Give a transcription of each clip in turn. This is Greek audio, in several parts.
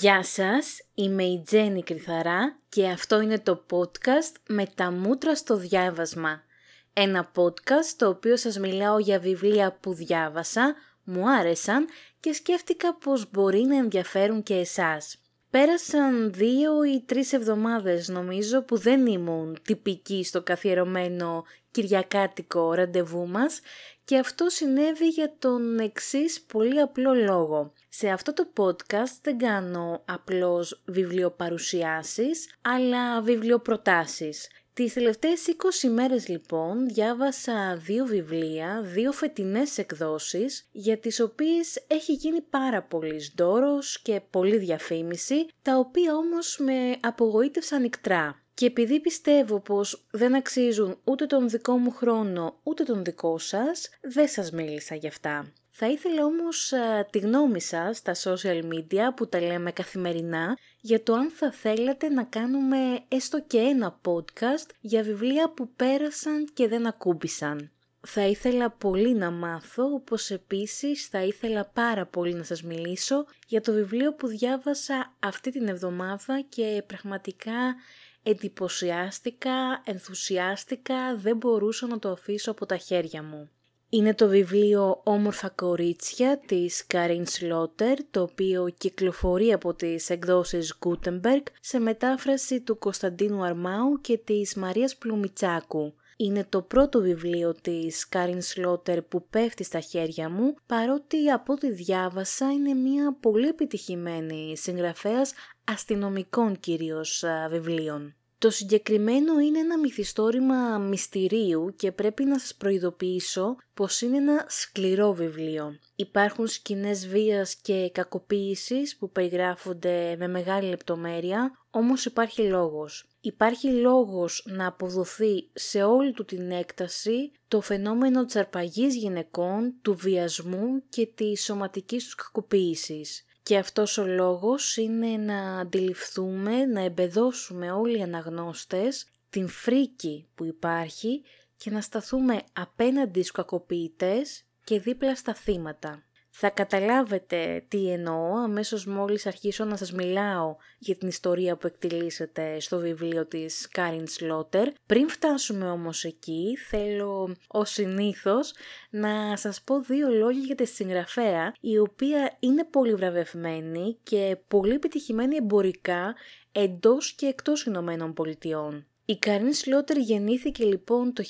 Γεια σας, είμαι η Τζέννη Κρυθαρά και αυτό είναι το podcast με τα μούτρα στο διάβασμα. Ένα podcast το οποίο σας μιλάω για βιβλία που διάβασα, μου άρεσαν και σκέφτηκα πως μπορεί να ενδιαφέρουν και εσάς. Πέρασαν δύο ή τρεις εβδομάδες νομίζω που δεν ήμουν τυπική στο καθιερωμένο κυριακάτικο ραντεβού μας και αυτό συνέβη για τον εξής πολύ απλό λόγο. Σε αυτό το podcast δεν κάνω απλώς βιβλιοπαρουσιάσεις, αλλά βιβλιοπροτάσεις. Τις τελευταίες 20 μέρες λοιπόν διάβασα δύο βιβλία, δύο φετινές εκδόσεις, για τις οποίες έχει γίνει πάρα πολύς δώρος και πολύ διαφήμιση, τα οποία όμως με απογοήτευσαν ικτρά. Και επειδή πιστεύω πως δεν αξίζουν ούτε τον δικό μου χρόνο ούτε τον δικό σας, δεν σας μίλησα γι' αυτά. Θα ήθελα όμως τη γνώμη σας στα social media που τα λέμε καθημερινά για το αν θα θέλατε να κάνουμε έστω και ένα podcast για βιβλία που πέρασαν και δεν ακούμπησαν. Θα ήθελα πολύ να μάθω, όπως επίσης θα ήθελα πάρα πολύ να σας μιλήσω για το βιβλίο που διάβασα αυτή την εβδομάδα και πραγματικά εντυπωσιάστηκα, ενθουσιάστηκα, δεν μπορούσα να το αφήσω από τα χέρια μου. Είναι το βιβλίο «Όμορφα κορίτσια» της Καρίν Σλότερ, το οποίο κυκλοφορεί από τις εκδόσεις Gutenberg σε μετάφραση του Κωνσταντίνου Αρμάου και της Μαρίας Πλουμιτσάκου. Είναι το πρώτο βιβλίο της Κάριν Σλότερ που πέφτει στα χέρια μου, παρότι από ό,τι διάβασα είναι μια πολύ επιτυχημένη συγγραφέας αστυνομικών κυρίως βιβλίων. Το συγκεκριμένο είναι ένα μυθιστόρημα μυστηρίου και πρέπει να σας προειδοποιήσω πως είναι ένα σκληρό βιβλίο. Υπάρχουν σκηνές βίας και κακοποίησης που περιγράφονται με μεγάλη λεπτομέρεια, όμως υπάρχει λόγος. Υπάρχει λόγος να αποδοθεί σε όλη του την έκταση το φαινόμενο της αρπαγής γυναικών, του βιασμού και της σωματικής τους κακοποίησης. Και αυτός ο λόγος είναι να αντιληφθούμε, να εμπεδώσουμε όλοι οι αναγνώστες την φρίκη που υπάρχει και να σταθούμε απέναντι στους κακοποιητές και δίπλα στα θύματα. Θα καταλάβετε τι εννοώ αμέσως μόλις αρχίσω να σας μιλάω για την ιστορία που εκτιλήσεται στο βιβλίο της Κάριν Σλότερ. Πριν φτάσουμε όμως εκεί, θέλω ως συνήθως να σας πω δύο λόγια για τη συγγραφέα, η οποία είναι πολύ βραβευμένη και πολύ επιτυχημένη εμπορικά εντός και εκτός Ηνωμένων Πολιτειών. Η Καρίν Σλότερ γεννήθηκε λοιπόν το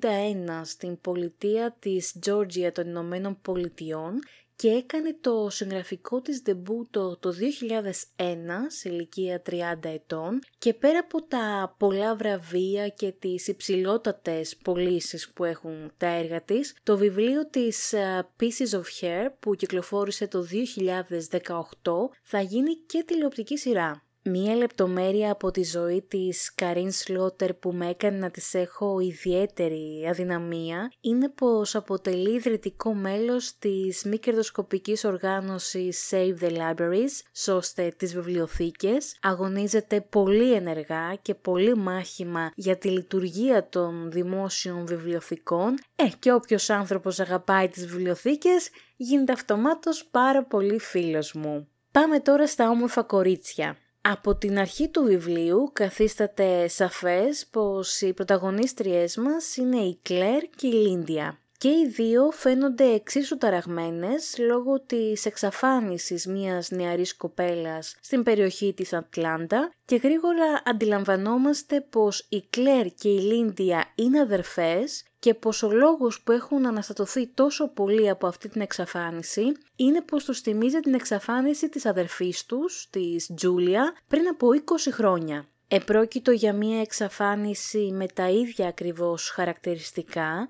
1971 στην πολιτεία της Τζόρτζια των Ηνωμένων Πολιτειών και έκανε το συγγραφικό της δεμπούτο το 2001 σε ηλικία 30 ετών και πέρα από τα πολλά βραβεία και τις υψηλότατες πωλήσεις που έχουν τα έργα της, το βιβλίο της ε, Pieces of Hair που κυκλοφόρησε το 2018 θα γίνει και τηλεοπτική σειρά. Μία λεπτομέρεια από τη ζωή της Καρίν Σλότερ που με έκανε να της έχω ιδιαίτερη αδυναμία είναι πως αποτελεί ιδρυτικό μέλος της μη κερδοσκοπικής οργάνωσης Save the Libraries, σώστε τις βιβλιοθήκες, αγωνίζεται πολύ ενεργά και πολύ μάχημα για τη λειτουργία των δημόσιων βιβλιοθηκών ε, και όποιος άνθρωπος αγαπάει τις βιβλιοθήκες γίνεται αυτομάτως πάρα πολύ φίλος μου. Πάμε τώρα στα όμορφα κορίτσια. Από την αρχή του βιβλίου καθίσταται σαφές πως οι πρωταγωνίστριές μας είναι η Κλέρ και η Λίντια. Και οι δύο φαίνονται εξίσου ταραγμένες λόγω της εξαφάνισης μιας νεαρής κοπέλας στην περιοχή της Ατλάντα και γρήγορα αντιλαμβανόμαστε πως η Κλέρ και η Λίντια είναι αδερφές και πως ο λόγος που έχουν αναστατωθεί τόσο πολύ από αυτή την εξαφάνιση είναι πως τους θυμίζει την εξαφάνιση της αδερφής τους, της Τζούλια, πριν από 20 χρόνια. Επρόκειτο για μια εξαφάνιση με τα ίδια ακριβώς χαρακτηριστικά,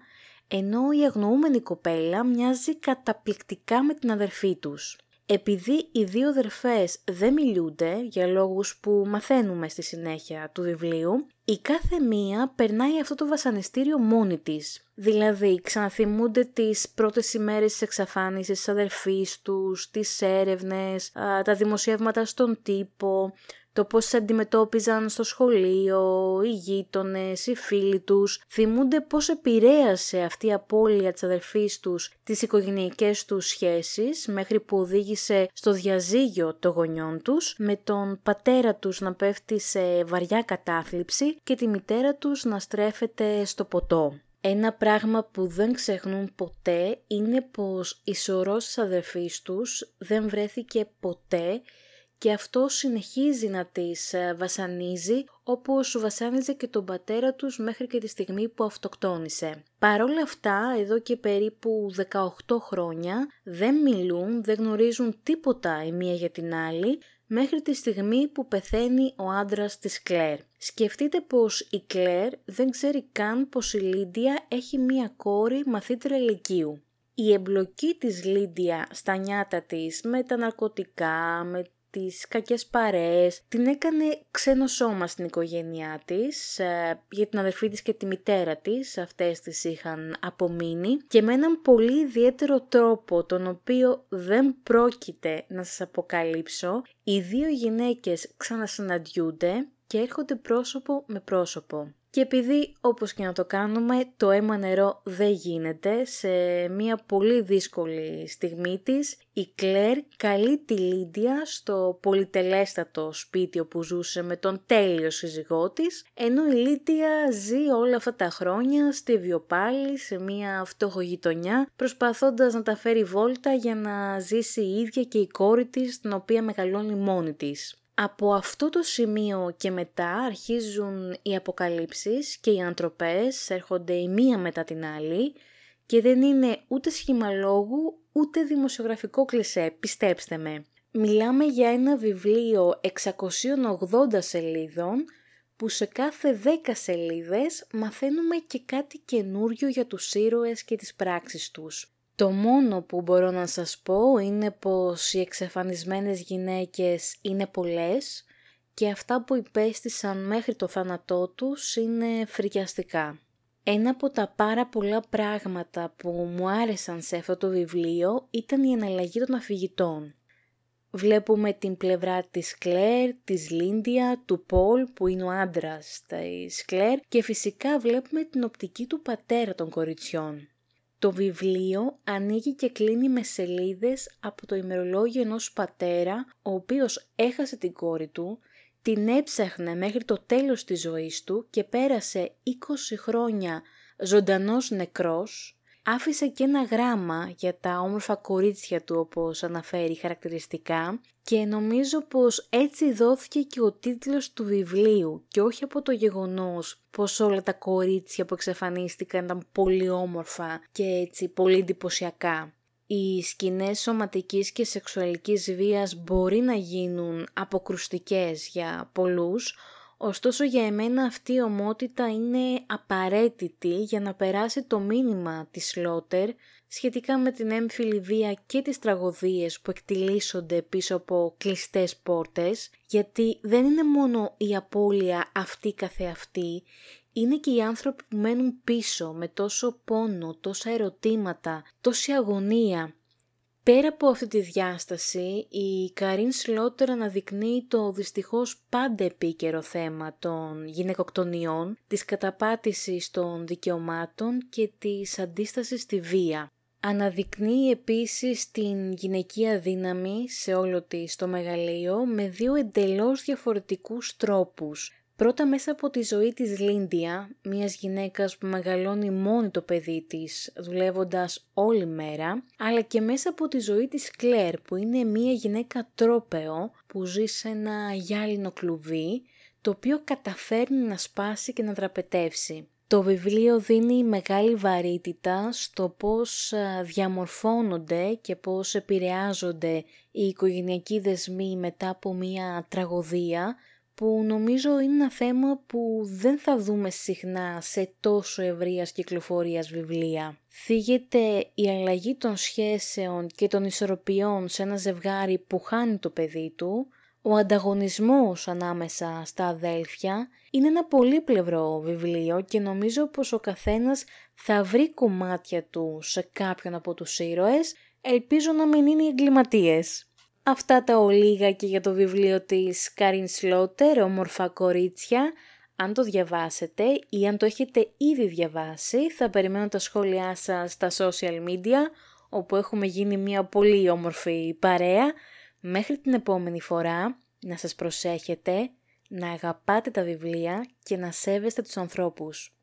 ενώ η αγνοούμενη κοπέλα μοιάζει καταπληκτικά με την αδερφή τους. Επειδή οι δύο αδερφές δεν μιλούνται για λόγους που μαθαίνουμε στη συνέχεια του βιβλίου, η κάθε μία περνάει αυτό το βασανιστήριο μόνη της. Δηλαδή, ξαναθυμούνται τις πρώτες ημέρες της εξαφάνισης της αδερφής τους, τις έρευνες, τα δημοσιεύματα στον τύπο, το πώς αντιμετώπιζαν στο σχολείο, οι γείτονες, οι φίλοι τους, θυμούνται πώς επηρέασε αυτή η απώλεια της αδερφής τους τις οικογενειακές τους σχέσεις μέχρι που οδήγησε στο διαζύγιο των γονιών τους με τον πατέρα τους να πέφτει σε βαριά κατάθλιψη και τη μητέρα τους να στρέφεται στο ποτό. Ένα πράγμα που δεν ξεχνούν ποτέ είναι πως η σωρός της αδερφής τους δεν βρέθηκε ποτέ και αυτό συνεχίζει να τις ε, βασανίζει όπως βασάνιζε και τον πατέρα τους μέχρι και τη στιγμή που αυτοκτόνησε. Παρόλα αυτά, εδώ και περίπου 18 χρόνια δεν μιλούν, δεν γνωρίζουν τίποτα η μία για την άλλη μέχρι τη στιγμή που πεθαίνει ο άντρας της Κλέρ. Σκεφτείτε πως η Κλέρ δεν ξέρει καν πως η Λίντια έχει μία κόρη μαθήτρια ηλικίου. Η εμπλοκή της Λίντια στα νιάτα της με τα ναρκωτικά, με τις κακές παρέες, την έκανε ξένο σώμα στην οικογένειά της, ε, για την αδερφή της και τη μητέρα της, αυτές τις είχαν απομείνει. Και με έναν πολύ ιδιαίτερο τρόπο, τον οποίο δεν πρόκειται να σας αποκαλύψω, οι δύο γυναίκες ξανασυναντιούνται και έρχονται πρόσωπο με πρόσωπο. Και επειδή όπως και να το κάνουμε το αίμα νερό δεν γίνεται σε μια πολύ δύσκολη στιγμή της η Κλέρ καλεί τη Λίντια στο πολυτελέστατο σπίτι όπου ζούσε με τον τέλειο σύζυγό της ενώ η Λίντια ζει όλα αυτά τα χρόνια στη Βιοπάλη σε μια φτωχογειτονιά προσπαθώντας να τα φέρει βόλτα για να ζήσει η ίδια και η κόρη της την οποία μεγαλώνει μόνη της. Από αυτό το σημείο και μετά αρχίζουν οι αποκαλύψεις και οι ανθρωπές έρχονται η μία μετά την άλλη και δεν είναι ούτε σχήμα λόγου ούτε δημοσιογραφικό κλισέ, πιστέψτε με. Μιλάμε για ένα βιβλίο 680 σελίδων που σε κάθε 10 σελίδες μαθαίνουμε και κάτι καινούριο για τους ήρωες και τις πράξεις τους. Το μόνο που μπορώ να σας πω είναι πως οι εξαφανισμένες γυναίκες είναι πολλές και αυτά που υπέστησαν μέχρι το θάνατό τους είναι φρικιαστικά. Ένα από τα πάρα πολλά πράγματα που μου άρεσαν σε αυτό το βιβλίο ήταν η εναλλαγή των αφηγητών. Βλέπουμε την πλευρά της Κλέρ, της Λίντια, του Πολ που είναι ο άντρας της Κλέρ και φυσικά βλέπουμε την οπτική του πατέρα των κοριτσιών. Το βιβλίο ανοίγει και κλείνει με σελίδες από το ημερολόγιο ενός πατέρα, ο οποίος έχασε την κόρη του, την έψαχνε μέχρι το τέλος της ζωής του και πέρασε 20 χρόνια ζωντανός νεκρός άφησε και ένα γράμμα για τα όμορφα κορίτσια του όπως αναφέρει χαρακτηριστικά και νομίζω πως έτσι δόθηκε και ο τίτλος του βιβλίου και όχι από το γεγονός πως όλα τα κορίτσια που εξαφανίστηκαν ήταν πολύ όμορφα και έτσι πολύ εντυπωσιακά. Οι σκηνές σωματικής και σεξουαλικής βίας μπορεί να γίνουν αποκρουστικές για πολλούς, Ωστόσο για εμένα αυτή η ομότητα είναι απαραίτητη για να περάσει το μήνυμα της Λότερ σχετικά με την έμφυλη βία και τις τραγωδίες που εκτιλήσονται πίσω από κλειστές πόρτες, γιατί δεν είναι μόνο η απώλεια αυτή καθεαυτή, είναι και οι άνθρωποι που μένουν πίσω με τόσο πόνο, τόσα ερωτήματα, τόση αγωνία Πέρα από αυτή τη διάσταση, η Καρίν Σλότερ αναδεικνύει το δυστυχώς πάντα επίκαιρο θέμα των γυναικοκτονιών, της καταπάτησης των δικαιωμάτων και της αντίστασης στη βία. Αναδεικνύει επίσης την γυναικεία δύναμη σε όλο της το μεγαλείο με δύο εντελώς διαφορετικούς τρόπους, Πρώτα μέσα από τη ζωή της Λίντια, μιας γυναίκας που μεγαλώνει μόνη το παιδί της, δουλεύοντας όλη μέρα, αλλά και μέσα από τη ζωή της Κλέρ, που είναι μια γυναίκα τρόπεο που ζει σε ένα γυάλινο κλουβί, το οποίο καταφέρνει να σπάσει και να δραπετεύσει. Το βιβλίο δίνει μεγάλη βαρύτητα στο πώς διαμορφώνονται και πώς επηρεάζονται οι οικογενειακοί δεσμοί μετά από μια τραγωδία, που νομίζω είναι ένα θέμα που δεν θα δούμε συχνά σε τόσο ευρείας κυκλοφορίας βιβλία. Θίγεται η αλλαγή των σχέσεων και των ισορροπιών σε ένα ζευγάρι που χάνει το παιδί του, ο ανταγωνισμός ανάμεσα στα αδέλφια είναι ένα πολύπλευρο βιβλίο και νομίζω πως ο καθένας θα βρει κομμάτια του σε κάποιον από τους ήρωες, ελπίζω να μην είναι οι εγκληματίες. Αυτά τα ολίγα και για το βιβλίο της Κάριν Σλότερ, «Όμορφα κορίτσια». Αν το διαβάσετε ή αν το έχετε ήδη διαβάσει, θα περιμένω τα σχόλιά σας στα social media, όπου έχουμε γίνει μια πολύ όμορφη παρέα. Μέχρι την επόμενη φορά, να σας προσέχετε, να αγαπάτε τα βιβλία και να σέβεστε τους ανθρώπους.